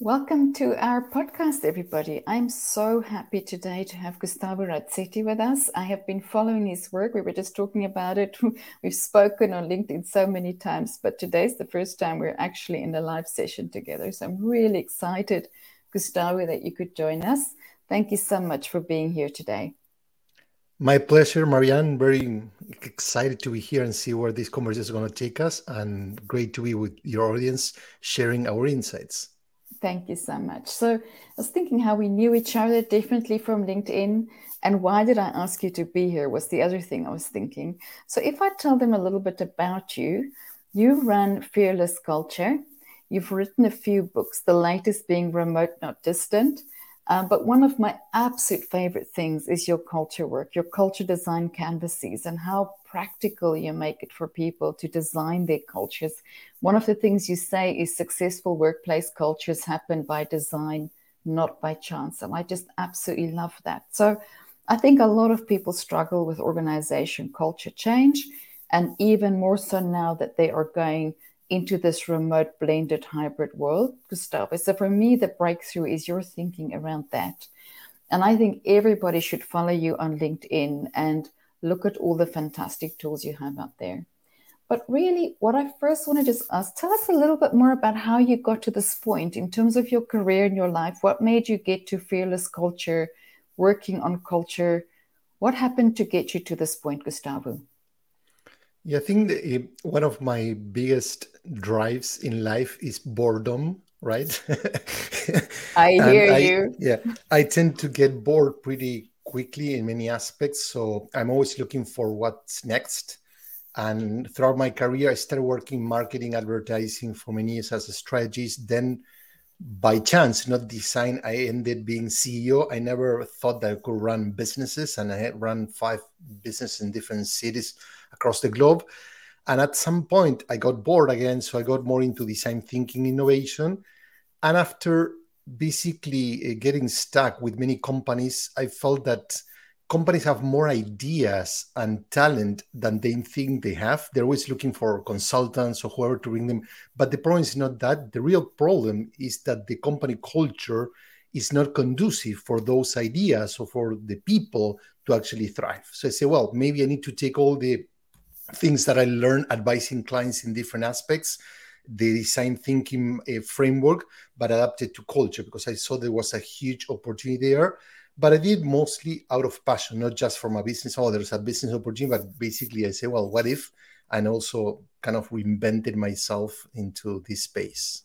Welcome to our podcast, everybody. I'm so happy today to have Gustavo Razzetti with us. I have been following his work. We were just talking about it. We've spoken on LinkedIn so many times, but today's the first time we're actually in a live session together. So I'm really excited, Gustavo, that you could join us. Thank you so much for being here today. My pleasure, Marianne. Very excited to be here and see where this conversation is going to take us, and great to be with your audience sharing our insights. Thank you so much. So I was thinking how we knew each other differently from LinkedIn. And why did I ask you to be here was the other thing I was thinking. So if I tell them a little bit about you, you run Fearless Culture. You've written a few books, the latest being Remote Not Distant. Um, but one of my absolute favorite things is your culture work, your culture design canvases, and how practical you make it for people to design their cultures. One of the things you say is successful workplace cultures happen by design, not by chance. And I just absolutely love that. So I think a lot of people struggle with organization culture change, and even more so now that they are going into this remote blended hybrid world, Gustavo. So for me, the breakthrough is your thinking around that. And I think everybody should follow you on LinkedIn and look at all the fantastic tools you have out there. But really, what I first want to just ask, tell us a little bit more about how you got to this point in terms of your career and your life. What made you get to fearless culture, working on culture? What happened to get you to this point, Gustavo? Yeah, I think the, eh, one of my biggest drives in life is boredom, right? I hear I, you. Yeah, I tend to get bored pretty quickly in many aspects. So I'm always looking for what's next. And throughout my career, I started working marketing, advertising for many years as a strategist. Then, by chance, not design, I ended being CEO. I never thought that I could run businesses, and I had run five businesses in different cities across the globe. And at some point, I got bored again. So I got more into design thinking, innovation. And after basically uh, getting stuck with many companies, I felt that companies have more ideas and talent than they think they have. They're always looking for consultants or whoever to bring them. But the problem is not that. The real problem is that the company culture is not conducive for those ideas or for the people to actually thrive. So I say, well, maybe I need to take all the things that I learned advising clients in different aspects, the design thinking uh, framework, but adapted to culture because I saw there was a huge opportunity there. But I did mostly out of passion, not just from a business. Oh, there's a business opportunity, but basically I say, well, what if? And also kind of reinvented myself into this space.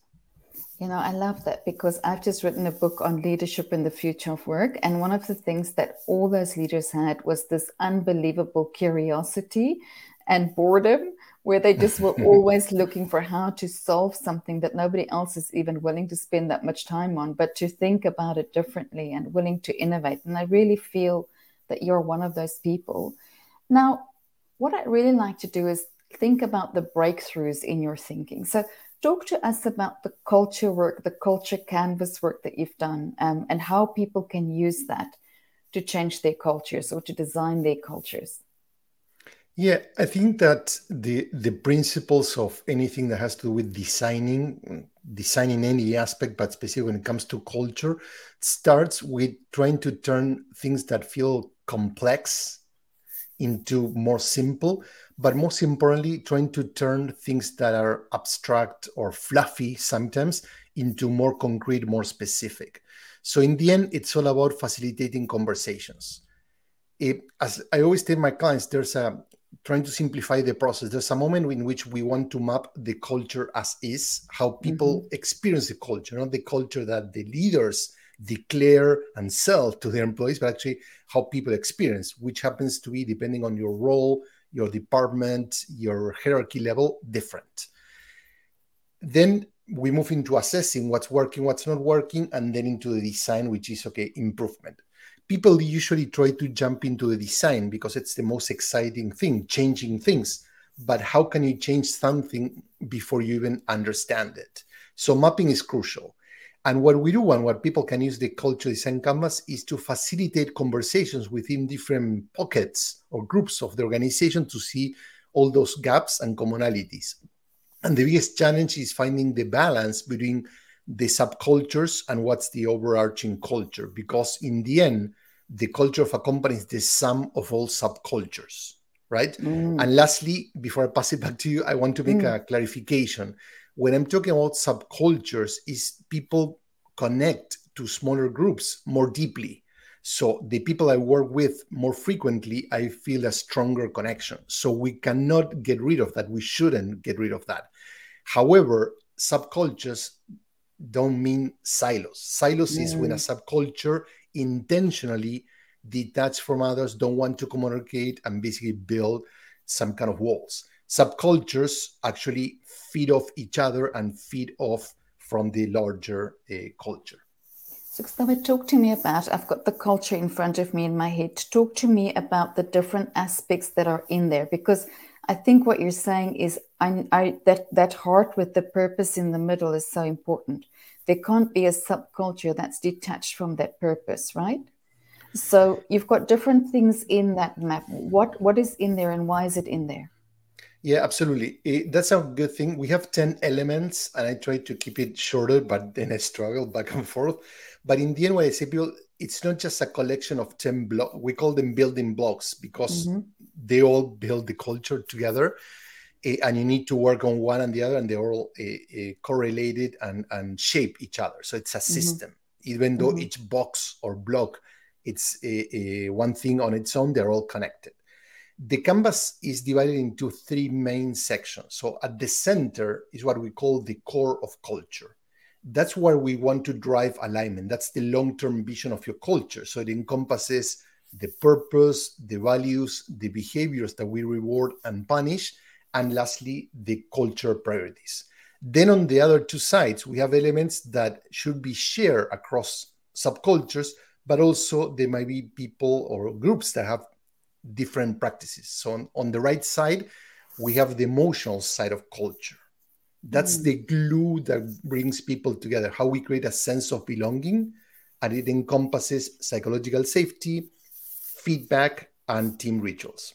You know, I love that because I've just written a book on leadership in the future of work. And one of the things that all those leaders had was this unbelievable curiosity and boredom where they just were always looking for how to solve something that nobody else is even willing to spend that much time on, but to think about it differently and willing to innovate. And I really feel that you're one of those people. Now, what I really like to do is think about the breakthroughs in your thinking. So, talk to us about the culture work, the culture canvas work that you've done, um, and how people can use that to change their cultures or to design their cultures. Yeah, I think that the the principles of anything that has to do with designing, designing any aspect, but specifically when it comes to culture, starts with trying to turn things that feel complex into more simple, but most importantly, trying to turn things that are abstract or fluffy sometimes into more concrete, more specific. So in the end, it's all about facilitating conversations. It, as I always tell my clients, there's a trying to simplify the process. There's a moment in which we want to map the culture as is, how people mm-hmm. experience the culture, not the culture that the leaders declare and sell to their employees, but actually how people experience, which happens to be depending on your role, your department, your hierarchy level, different. Then we move into assessing what's working, what's not working, and then into the design, which is okay, improvement people usually try to jump into the design because it's the most exciting thing, changing things. But how can you change something before you even understand it? So mapping is crucial. And what we do and what people can use the culture design canvas is to facilitate conversations within different pockets or groups of the organization to see all those gaps and commonalities. And the biggest challenge is finding the balance between the subcultures and what's the overarching culture because in the end the culture of a company is the sum of all subcultures right? Mm. and lastly before i pass it back to you i want to make mm. a clarification. When i'm talking about subcultures is people connect to smaller groups more deeply. So the people i work with more frequently i feel a stronger connection. So we cannot get rid of that. We shouldn't get rid of that. However subcultures don't mean silos. Silos mm. is when a subculture intentionally detached from others, don't want to communicate, and basically build some kind of walls. Subcultures actually feed off each other and feed off from the larger uh, culture. So, Gustavo, talk to me about. I've got the culture in front of me in my head. Talk to me about the different aspects that are in there, because I think what you're saying is I, I, that that heart with the purpose in the middle is so important. There can't be a subculture that's detached from that purpose, right? So you've got different things in that map. What what is in there and why is it in there? Yeah, absolutely. It, that's a good thing. We have 10 elements and I try to keep it shorter, but then I struggle back and forth. But in the end, when I say people, it's not just a collection of 10 blocks. We call them building blocks because mm-hmm. they all build the culture together. And you need to work on one and the other, and they're all uh, uh, correlated and, and shape each other. So it's a mm-hmm. system. Mm-hmm. Even though mm-hmm. each box or block it's a, a one thing on its own, they're all connected. The canvas is divided into three main sections. So at the center is what we call the core of culture that's where we want to drive alignment. That's the long term vision of your culture. So it encompasses the purpose, the values, the behaviors that we reward and punish, and lastly, the culture priorities. Then on the other two sides, we have elements that should be shared across subcultures, but also there might be people or groups that have different practices. So on, on the right side, we have the emotional side of culture that's mm. the glue that brings people together, how we create a sense of belonging. And it encompasses psychological safety, feedback, and team rituals.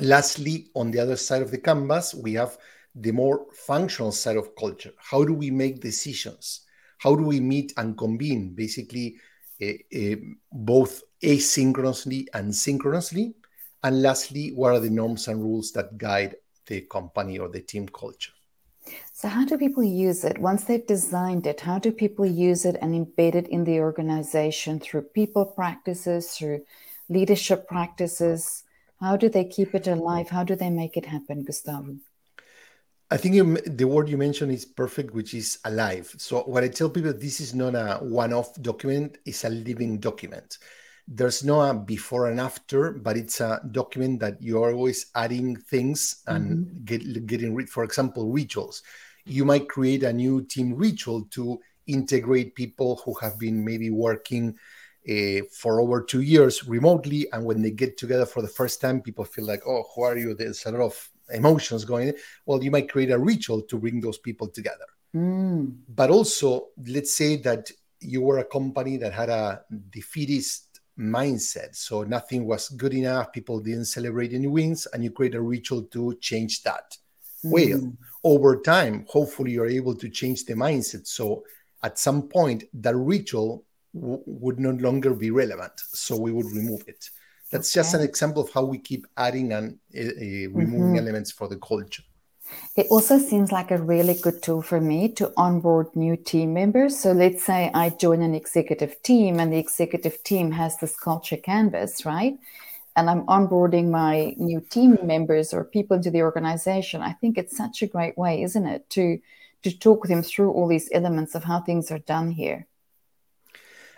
Lastly, on the other side of the canvas, we have the more functional side of culture. How do we make decisions? How do we meet and convene, basically, uh, uh, both asynchronously and synchronously? And lastly, what are the norms and rules that guide the company or the team culture? So, how do people use it once they've designed it? How do people use it and embed it in the organization through people practices, through leadership practices? How do they keep it alive? How do they make it happen, Gustavo? I think you, the word you mentioned is perfect, which is alive. So, what I tell people, this is not a one off document, it's a living document there's no a before and after, but it's a document that you're always adding things and mm-hmm. get, getting rid. For example, rituals. You might create a new team ritual to integrate people who have been maybe working uh, for over two years remotely, and when they get together for the first time, people feel like, "Oh, who are you?" There's a lot of emotions going. In. Well, you might create a ritual to bring those people together. Mm. But also, let's say that you were a company that had a defeatist mindset. So nothing was good enough. People didn't celebrate any wins, and you create a ritual to change that. Mm. Well, over time, hopefully, you're able to change the mindset. So at some point, that ritual w- would no longer be relevant. So we would remove it. That's okay. just an example of how we keep adding and uh, removing mm-hmm. elements for the culture. It also seems like a really good tool for me to onboard new team members. So let's say I join an executive team and the executive team has this culture canvas, right? And I'm onboarding my new team members or people into the organization. I think it's such a great way, isn't it, to to talk them through all these elements of how things are done here.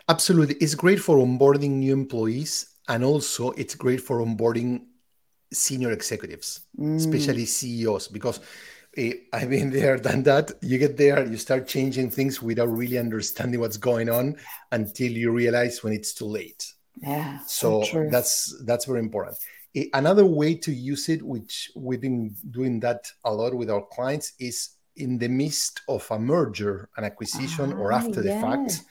Absolutely. It's great for onboarding new employees and also it's great for onboarding senior executives, mm. especially CEOs, because uh, I've been there, done that. You get there, you start changing things without really understanding what's going on until you realize when it's too late. Yeah. So, so that's that's very important. Uh, another way to use it, which we've been doing that a lot with our clients, is in the midst of a merger, an acquisition, ah, or after yeah. the fact.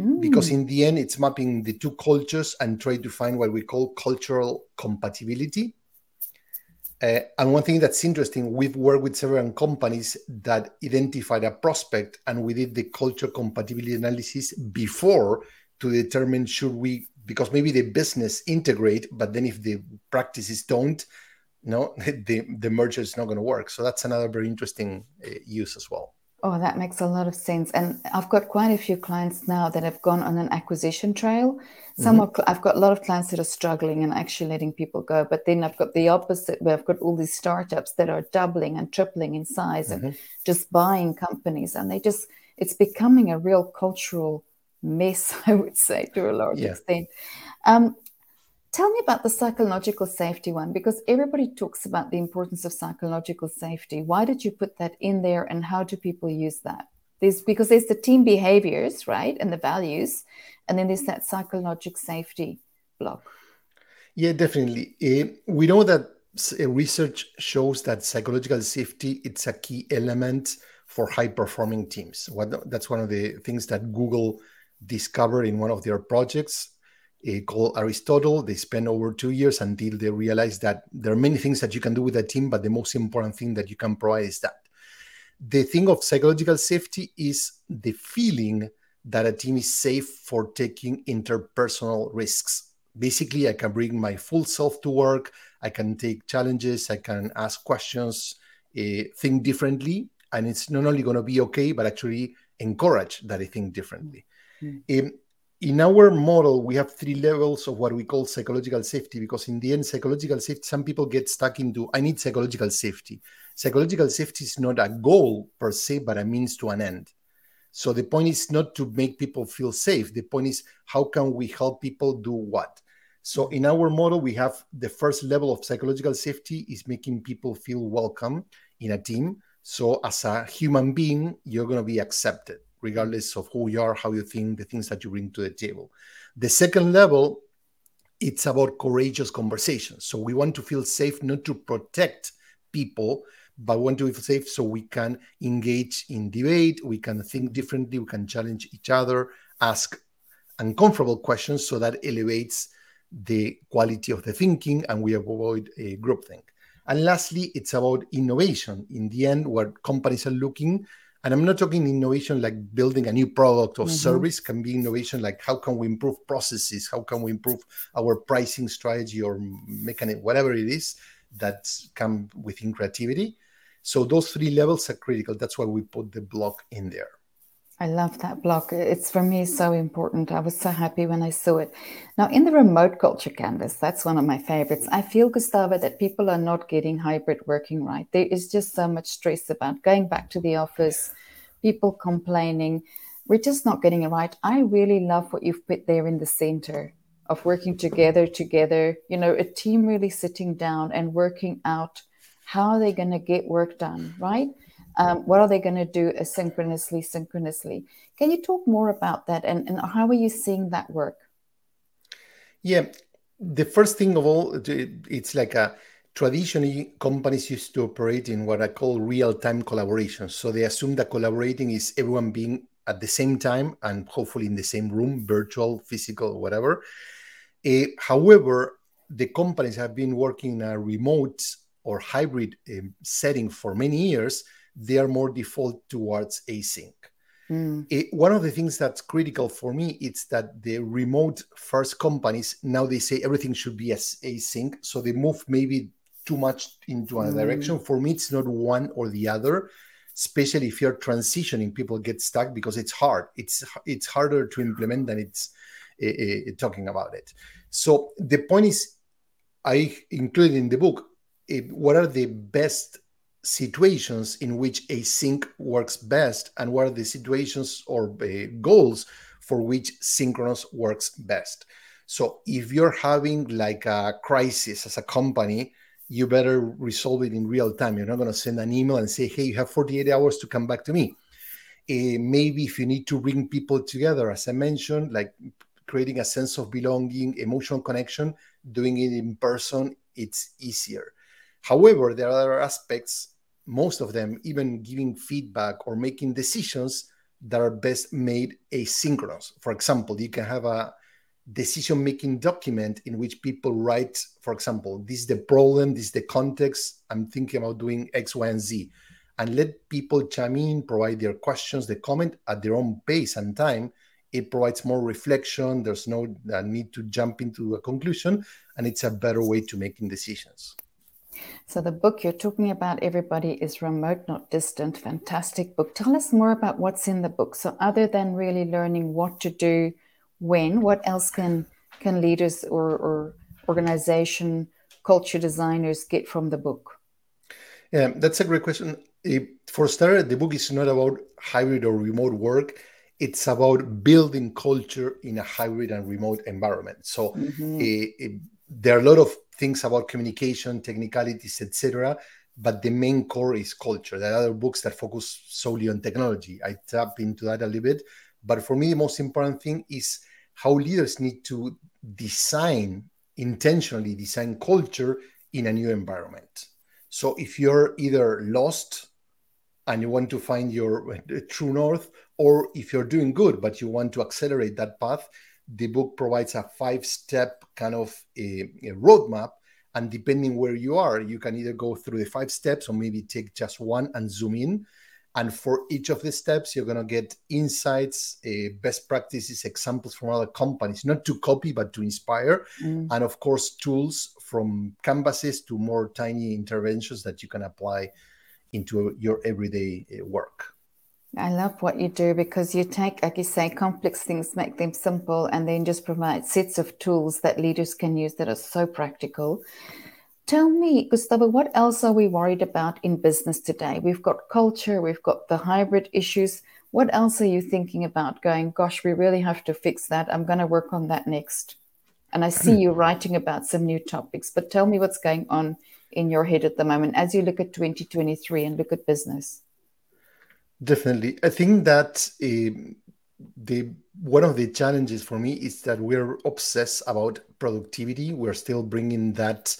Mm. Because in the end, it's mapping the two cultures and try to find what we call cultural compatibility Uh, and one thing that's interesting, we've worked with several companies that identified a prospect, and we did the culture compatibility analysis before to determine should we, because maybe the business integrate, but then if the practices don't, no, the the merger is not going to work. So that's another very interesting uh, use as well. Oh, that makes a lot of sense. And I've got quite a few clients now that have gone on an acquisition trail. Some mm-hmm. are, I've got a lot of clients that are struggling and actually letting people go. But then I've got the opposite where I've got all these startups that are doubling and tripling in size mm-hmm. and just buying companies. And they just, it's becoming a real cultural mess, I would say, to a large yeah. extent. Um, Tell me about the psychological safety one because everybody talks about the importance of psychological safety. Why did you put that in there and how do people use that? There's because there's the team behaviors, right? And the values, and then there's that psychological safety block. Yeah, definitely. Uh, we know that uh, research shows that psychological safety it's a key element for high performing teams. What, that's one of the things that Google discovered in one of their projects uh, called Aristotle. They spent over two years until they realized that there are many things that you can do with a team, but the most important thing that you can provide is that. The thing of psychological safety is the feeling that a team is safe for taking interpersonal risks. Basically, I can bring my full self to work, I can take challenges, I can ask questions, uh, think differently, and it's not only going to be okay, but actually encourage that I think differently. Mm-hmm. Um, in our model, we have three levels of what we call psychological safety because, in the end, psychological safety, some people get stuck into I need psychological safety. Psychological safety is not a goal per se, but a means to an end. So the point is not to make people feel safe. The point is how can we help people do what? So in our model, we have the first level of psychological safety is making people feel welcome in a team. So as a human being, you're going to be accepted regardless of who you are, how you think, the things that you bring to the table. The second level, it's about courageous conversations. So we want to feel safe not to protect people, but want to feel safe so we can engage in debate, we can think differently, we can challenge each other, ask uncomfortable questions so that elevates the quality of the thinking and we avoid a groupthink. And lastly, it's about innovation. In the end, where companies are looking and i'm not talking innovation like building a new product or mm-hmm. service. Can be innovation like how can we improve processes? How can we improve our pricing strategy or mechanism whatever it is that come within creativity? So those three levels are critical. That's why we put the block in there I love that block. It's for me so important. I was so happy when I saw it. Now, in the remote culture canvas, that's one of my favorites. I feel, Gustavo, that people are not getting hybrid working right. There is just so much stress about going back to the office, people complaining. We're just not getting it right. I really love what you've put there in the center of working together, together, you know, a team really sitting down and working out how they're they going to get work done, right? Um, what are they going to do asynchronously, synchronously? Can you talk more about that and, and how are you seeing that work? Yeah, the first thing of all, it's like a traditionally companies used to operate in what I call real-time collaboration. So they assume that collaborating is everyone being at the same time and hopefully in the same room, virtual, physical, whatever. Uh, however, the companies have been working in a remote or hybrid um, setting for many years they are more default towards async. Mm. It, one of the things that's critical for me is that the remote first companies now they say everything should be as async, so they move maybe too much into a mm. direction. For me, it's not one or the other. Especially if you're transitioning, people get stuck because it's hard. It's it's harder to implement than it's uh, talking about it. So the point is, I included in the book uh, what are the best situations in which async works best and what are the situations or uh, goals for which synchronous works best. So if you're having like a crisis as a company, you better resolve it in real time. You're not going to send an email and say, hey, you have 48 hours to come back to me. Uh, maybe if you need to bring people together, as I mentioned, like creating a sense of belonging, emotional connection, doing it in person, it's easier. However, there are aspects most of them even giving feedback or making decisions that are best made asynchronous. For example, you can have a decision making document in which people write, for example, this is the problem, this is the context, I'm thinking about doing X, Y, and Z. And let people chime in, provide their questions, the comment at their own pace and time. It provides more reflection. There's no uh, need to jump into a conclusion, and it's a better way to making decisions. So the book you're talking about, everybody, is Remote Not Distant. Fantastic book. Tell us more about what's in the book. So other than really learning what to do when, what else can can leaders or, or organization culture designers get from the book? Yeah, that's a great question. For starter, the book is not about hybrid or remote work. It's about building culture in a hybrid and remote environment. So mm-hmm. there are a lot of things about communication, technicalities, etc. But the main core is culture. There are other books that focus solely on technology. I tap into that a little bit. But for me, the most important thing is how leaders need to design intentionally design culture in a new environment. So if you're either lost and you want to find your uh, true north, or if you're doing good but you want to accelerate that path, the book provides a five-step kind of a, a roadmap. And depending where you are, you can either go through the five steps or maybe take just one and zoom in and for each of the steps, you're going to get insights, uh, best practices, examples from other companies, not to copy, but to inspire. Mm. And of course, tools from canvases to more tiny interventions that you can apply into your everyday uh, work. I love what you do because you take, like you say, complex things, make them simple, and then just provide sets of tools that leaders can use that are so practical. Tell me, Gustavo, what else are we worried about in business today? We've got culture, we've got the hybrid issues. What else are you thinking about going, gosh, we really have to fix that? I'm going to work on that next. And I see you writing about some new topics, but tell me what's going on in your head at the moment as you look at 2023 and look at business. Definitely. I think that uh, the one of the challenges for me is that we're obsessed about productivity. We're still bringing that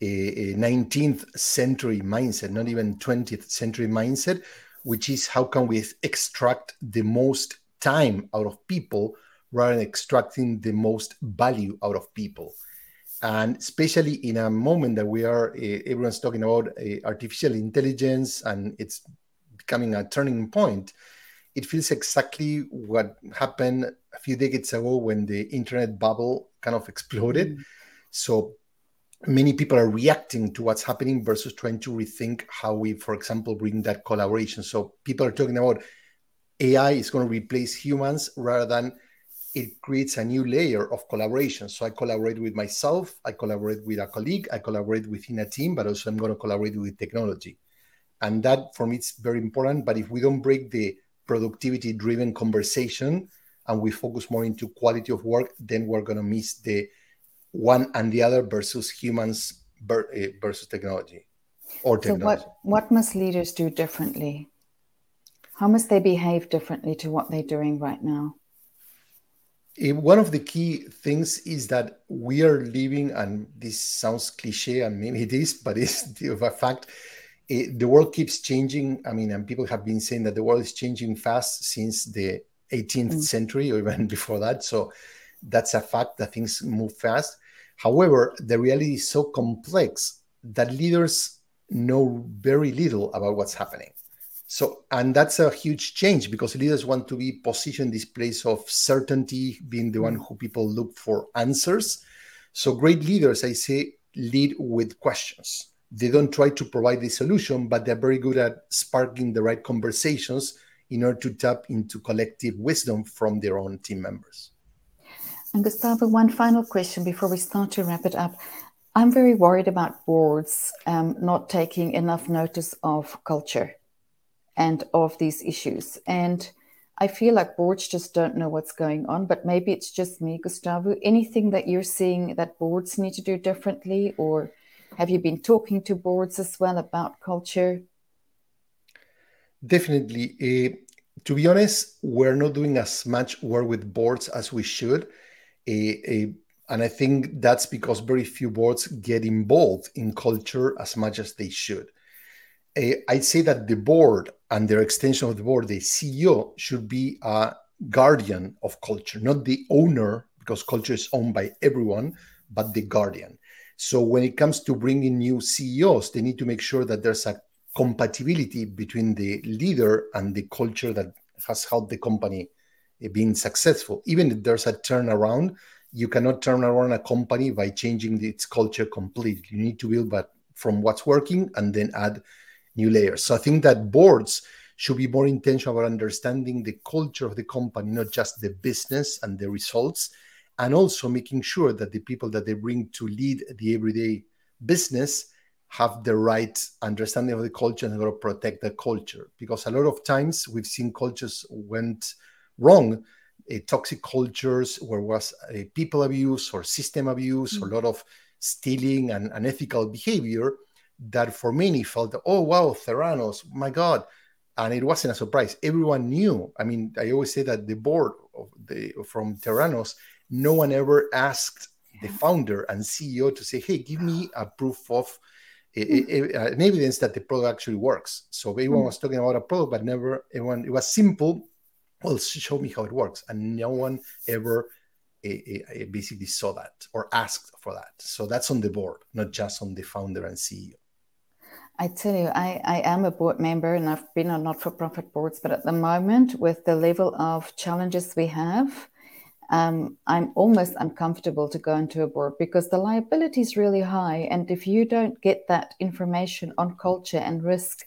a 19th century mindset, not even 20th century mindset, which is how can we extract the most time out of people rather than extracting the most value out of people. And especially in a moment that we are, uh, everyone's talking about uh, artificial intelligence and it's becoming a turning point. It feels exactly what happened a few decades ago when the internet bubble kind of exploded. Mm. So many people are reacting to what's happening versus trying to rethink how we, for example, bring that collaboration. So people are talking about AI is going to replace humans rather than it creates a new layer of collaboration. So I collaborate with myself, I collaborate with a colleague, I collaborate within a team, but also I'm going to collaborate with technology. And that for me it's very important. But if we don't break the productivity driven conversation and we focus more into quality of work, then we're going to miss the one and the other versus humans eh, versus technology or technology. So what, what must leaders do differently? How must they behave differently to what they're doing right now? One of the key things is that we are living, and this sounds cliche, and maybe it is, but it's a fact. It, the world keeps changing. I mean, and people have been saying that the world is changing fast since the 18th mm. century or even before that. So that's a fact that things move fast. However, the reality is so complex that leaders know very little about what's happening. So, and that's a huge change because leaders want to be positioned this place of certainty, being the one who people look for answers. So, great leaders, I say, lead with questions. They don't try to provide the solution, but they're very good at sparking the right conversations in order to tap into collective wisdom from their own team members. And Gustavo, one final question before we start to wrap it up. I'm very worried about boards um, not taking enough notice of culture and of these issues. And I feel like boards just don't know what's going on, but maybe it's just me, Gustavo. Anything that you're seeing that boards need to do differently, or have you been talking to boards as well about culture? Definitely. Uh, to be honest, we're not doing as much work with boards as we should a, a and I think that's because very few boards get involved in culture as much as they should. I'd say that the board and their extension of the board, the CEO, should be a guardian of culture, not the owner, because culture is owned by everyone but the guardian. So when it comes to bringing new CEOs, they need to make sure that there's a compatibility between the leader and the culture that has helped the company being successful. Even if there's a turnaround, you cannot turn around a company by changing its culture completely. You need to build but from what's working and then add new layers. So I think that boards should be more intentional about understanding the culture of the company, not just the business and the results, and also making sure that the people that they bring to lead the everyday business have the right understanding of the culture and how to protect the culture. Because a lot of times we've seen cultures went wrong, uh, toxic cultures where was uh, people abuse or system abuse mm-hmm. or a lot of stealing and unethical behavior that for many felt, oh wow, Theranos, my God. And it wasn't a surprise. Everyone knew. I mean, I always say that the board of the from Theranos no one ever asked the founder and CEO to say, hey, give me a proof of a, a, a, an evidence that the product actually works. So everyone hmm. was talking about a product, but never everyone, it was simple. Well, show me how it works. And no one ever eh, eh, eh, basically saw that or asked for that. So that's on the board, not just on the founder and CEO. I tell you, I, I am a board member and I've been on not for profit boards, but at the moment, with the level of challenges we have, um, I'm almost uncomfortable to go into a board because the liability is really high. And if you don't get that information on culture and risk,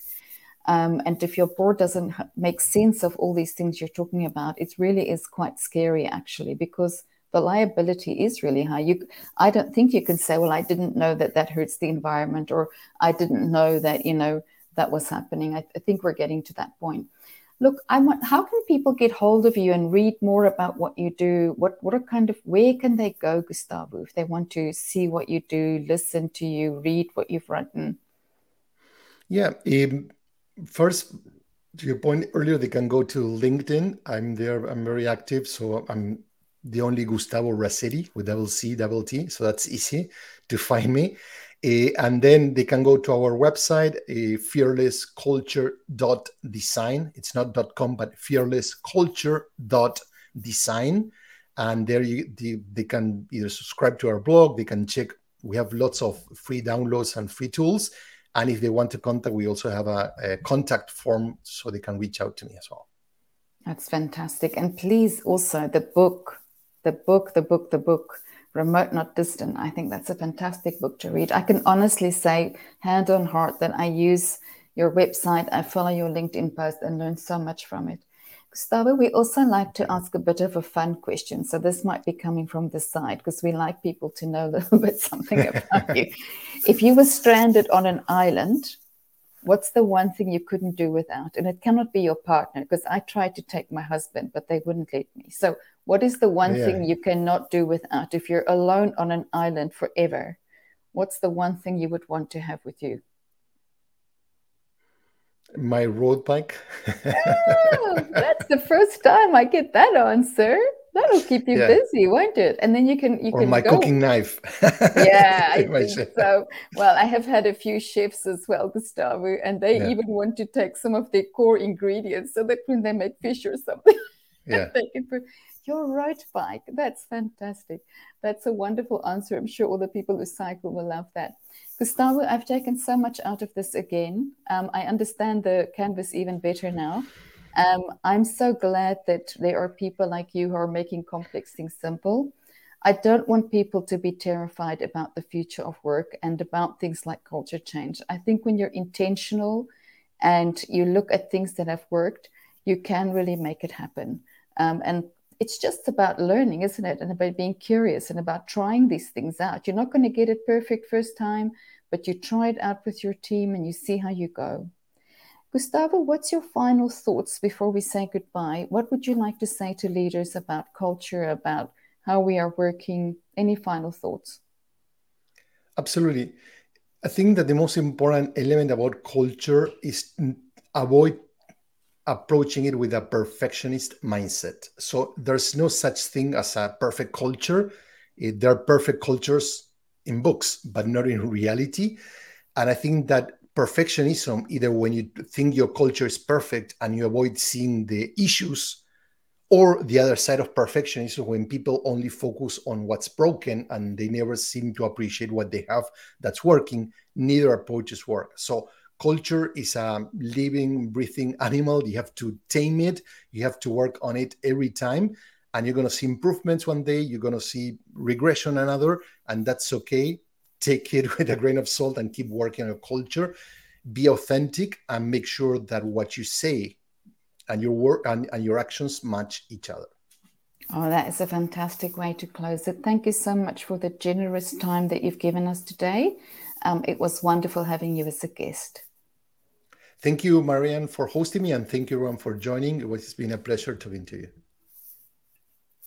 um, and if your board doesn't make sense of all these things you're talking about, it really is quite scary actually because the liability is really high. You, I don't think you can say, well, I didn't know that that hurts the environment, or I didn't know that you know that was happening. I, I think we're getting to that point look i want how can people get hold of you and read more about what you do? What what kind of where can they go gustavo if they want to see what you do listen to you read what you've written? Yeah um, first to your point earlier they can go to linkedin. I'm there i'm very active so i'm the only gustavo Razzetti with double c double t so that's easy to find me and then they can go to our website, uh, fearlessculture.design. It's not .com, but fearlessculture.design. And there you, they, they can either subscribe to our blog, they can check. We have lots of free downloads and free tools. And if they want to contact, we also have a, a contact form so they can reach out to me as well. That's fantastic. And please also the book, the book, the book, the book Remote Not Distant. I think that's a fantastic book to read. I can honestly say, hand on heart, that I use your website, I follow your LinkedIn post and learn so much from it. Gustavo, we also like to ask a bit of a fun question. So this might be coming from the side because we like people to know a little bit something about you. If you were stranded on an island, what's the one thing you couldn't do without? And it cannot be your partner because I tried to take my husband, but they wouldn't let me. So what is the one yeah. thing you cannot do without? If you're alone on an island forever, what's the one thing you would want to have with you? My road bike. oh, that's the first time I get that answer. That'll keep you yeah. busy, won't it? And then you can you or can my go. cooking knife. yeah, I think so. Well, I have had a few chefs as well, Gustavo, and they yeah. even want to take some of their core ingredients so that when they make fish or something, yeah. they can put your road bike. That's fantastic. That's a wonderful answer. I'm sure all the people who cycle will love that. Gustavo, I've taken so much out of this again. Um, I understand the canvas even better now. Um, I'm so glad that there are people like you who are making complex things simple. I don't want people to be terrified about the future of work and about things like culture change. I think when you're intentional and you look at things that have worked, you can really make it happen. Um, and it's just about learning, isn't it? And about being curious and about trying these things out. You're not going to get it perfect first time, but you try it out with your team and you see how you go. Gustavo, what's your final thoughts before we say goodbye? What would you like to say to leaders about culture, about how we are working? Any final thoughts? Absolutely. I think that the most important element about culture is avoid approaching it with a perfectionist mindset. So there's no such thing as a perfect culture. Eh, there are perfect cultures in books, but not in reality. And I think that perfectionism, either when you think your culture is perfect and you avoid seeing the issues or the other side of perfectionism, when people only focus on what's broken and they never seem to appreciate what they have that's working neither approaches work. So culture is a living breathing animal. You have to tame it. You have to work on it every time. And you're going to see improvements one day. You're going to see regression another. And that's okay take it with a grain of salt and keep working on your culture be authentic and make sure that what you say and your work and, and your actions match each other Oh, that is a fantastic way to close it. Thank you so much for the generous time that you've given us today. Um, it was wonderful having you as a guest. Thank you, Marianne, for hosting me, and thank you, everyone, for joining. It has been a pleasure talking to you.